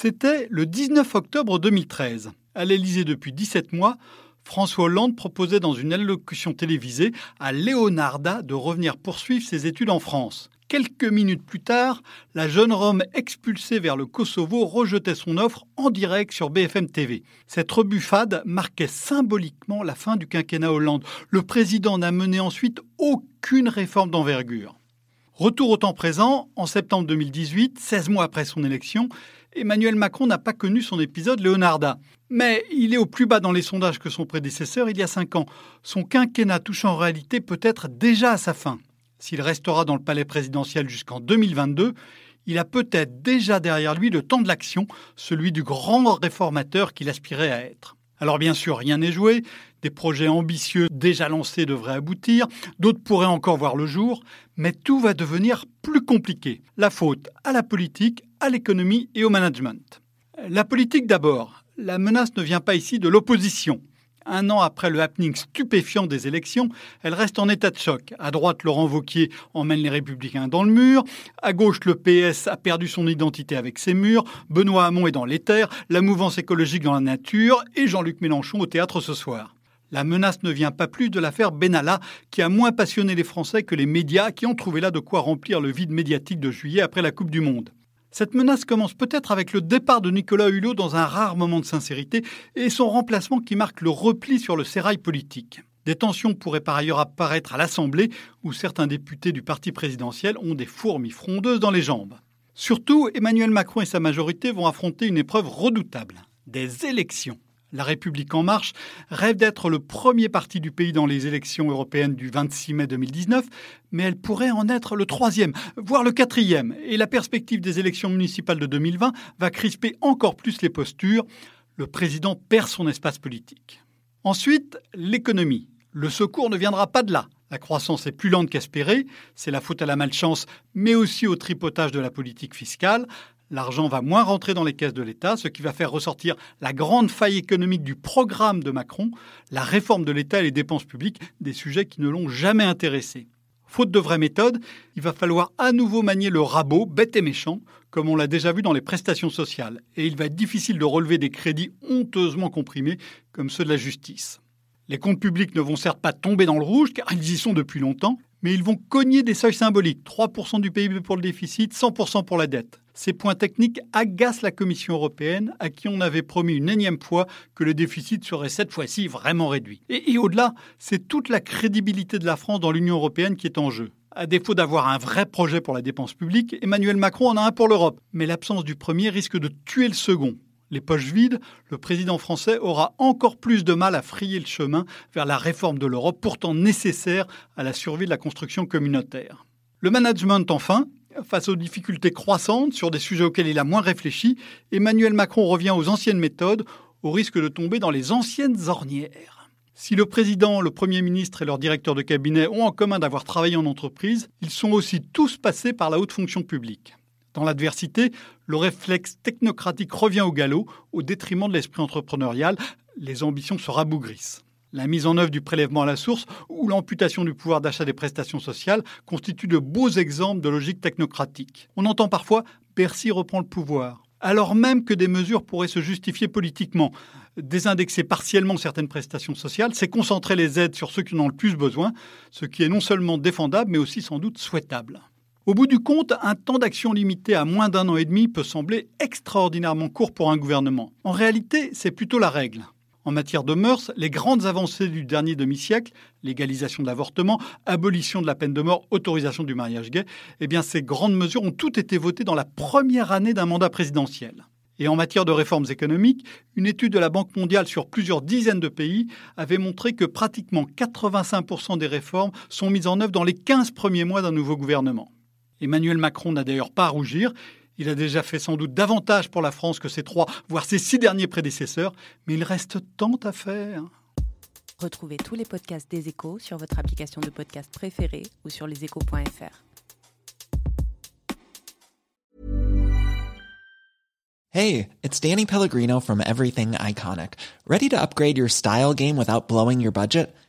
C'était le 19 octobre 2013. À l'Élysée depuis 17 mois, François Hollande proposait dans une allocution télévisée à Leonarda de revenir poursuivre ses études en France. Quelques minutes plus tard, la jeune Rome expulsée vers le Kosovo rejetait son offre en direct sur BFM TV. Cette rebuffade marquait symboliquement la fin du quinquennat Hollande. Le président n'a mené ensuite aucune réforme d'envergure. Retour au temps présent, en septembre 2018, 16 mois après son élection, Emmanuel Macron n'a pas connu son épisode Leonarda. Mais il est au plus bas dans les sondages que son prédécesseur il y a 5 ans. Son quinquennat touche en réalité peut-être déjà à sa fin. S'il restera dans le palais présidentiel jusqu'en 2022, il a peut-être déjà derrière lui le temps de l'action, celui du grand réformateur qu'il aspirait à être. Alors bien sûr, rien n'est joué, des projets ambitieux déjà lancés devraient aboutir, d'autres pourraient encore voir le jour, mais tout va devenir plus compliqué. La faute à la politique, à l'économie et au management. La politique d'abord. La menace ne vient pas ici de l'opposition un an après le happening stupéfiant des élections, elle reste en état de choc. À droite, Laurent Vauquier emmène les Républicains dans le mur. À gauche, le PS a perdu son identité avec ses murs. Benoît Hamon est dans l'éther. La mouvance écologique dans la nature. Et Jean-Luc Mélenchon au théâtre ce soir. La menace ne vient pas plus de l'affaire Benalla, qui a moins passionné les Français que les médias qui ont trouvé là de quoi remplir le vide médiatique de juillet après la Coupe du Monde. Cette menace commence peut-être avec le départ de Nicolas Hulot dans un rare moment de sincérité et son remplacement qui marque le repli sur le sérail politique. Des tensions pourraient par ailleurs apparaître à l'Assemblée, où certains députés du parti présidentiel ont des fourmis frondeuses dans les jambes. Surtout, Emmanuel Macron et sa majorité vont affronter une épreuve redoutable, des élections. La République en marche rêve d'être le premier parti du pays dans les élections européennes du 26 mai 2019, mais elle pourrait en être le troisième, voire le quatrième. Et la perspective des élections municipales de 2020 va crisper encore plus les postures. Le président perd son espace politique. Ensuite, l'économie. Le secours ne viendra pas de là. La croissance est plus lente qu'espérée, c'est la faute à la malchance, mais aussi au tripotage de la politique fiscale. L'argent va moins rentrer dans les caisses de l'État, ce qui va faire ressortir la grande faille économique du programme de Macron, la réforme de l'État et les dépenses publiques, des sujets qui ne l'ont jamais intéressé. Faute de vraies méthodes, il va falloir à nouveau manier le rabot, bête et méchant, comme on l'a déjà vu dans les prestations sociales. Et il va être difficile de relever des crédits honteusement comprimés, comme ceux de la justice. Les comptes publics ne vont certes pas tomber dans le rouge, car ils y sont depuis longtemps, mais ils vont cogner des seuils symboliques, 3% du PIB pour le déficit, 100% pour la dette. Ces points techniques agacent la Commission européenne, à qui on avait promis une énième fois que le déficit serait cette fois-ci vraiment réduit. Et, au-delà, c'est toute la crédibilité de la France dans l'Union européenne qui est en jeu. À défaut d'avoir un vrai projet pour la dépense publique, Emmanuel Macron en a un pour l'Europe. Mais l'absence du premier risque de tuer le second. Les poches vides, le président français aura encore plus de mal à frayer le chemin vers la réforme de l'Europe, pourtant nécessaire à la survie de la construction communautaire. Le management, enfin, face aux difficultés croissantes sur des sujets auxquels il a moins réfléchi, Emmanuel Macron revient aux anciennes méthodes, au risque de tomber dans les anciennes ornières. Si le président, le Premier ministre et leur directeur de cabinet ont en commun d'avoir travaillé en entreprise, ils sont aussi tous passés par la haute fonction publique. Dans l'adversité, le réflexe technocratique revient au galop au détriment de l'esprit entrepreneurial. Les ambitions se rabougrissent. La mise en œuvre du prélèvement à la source ou l'amputation du pouvoir d'achat des prestations sociales constituent de beaux exemples de logique technocratique. On entend parfois Bercy reprend le pouvoir, alors même que des mesures pourraient se justifier politiquement. Désindexer partiellement certaines prestations sociales, c'est concentrer les aides sur ceux qui en ont le plus besoin, ce qui est non seulement défendable, mais aussi sans doute souhaitable. Au bout du compte, un temps d'action limité à moins d'un an et demi peut sembler extraordinairement court pour un gouvernement. En réalité, c'est plutôt la règle. En matière de mœurs, les grandes avancées du dernier demi-siècle, légalisation de l'avortement, abolition de la peine de mort, autorisation du mariage gay, eh bien ces grandes mesures ont toutes été votées dans la première année d'un mandat présidentiel. Et en matière de réformes économiques, une étude de la Banque mondiale sur plusieurs dizaines de pays avait montré que pratiquement 85% des réformes sont mises en œuvre dans les 15 premiers mois d'un nouveau gouvernement. Emmanuel Macron n'a d'ailleurs pas à rougir. Il a déjà fait sans doute davantage pour la France que ses trois, voire ses six derniers prédécesseurs, mais il reste tant à faire. Retrouvez tous les podcasts des échos sur votre application de podcast préférée ou sur leséchos.fr. Hey, it's Danny Pellegrino from Everything Iconic. Ready to upgrade your style game without blowing your budget?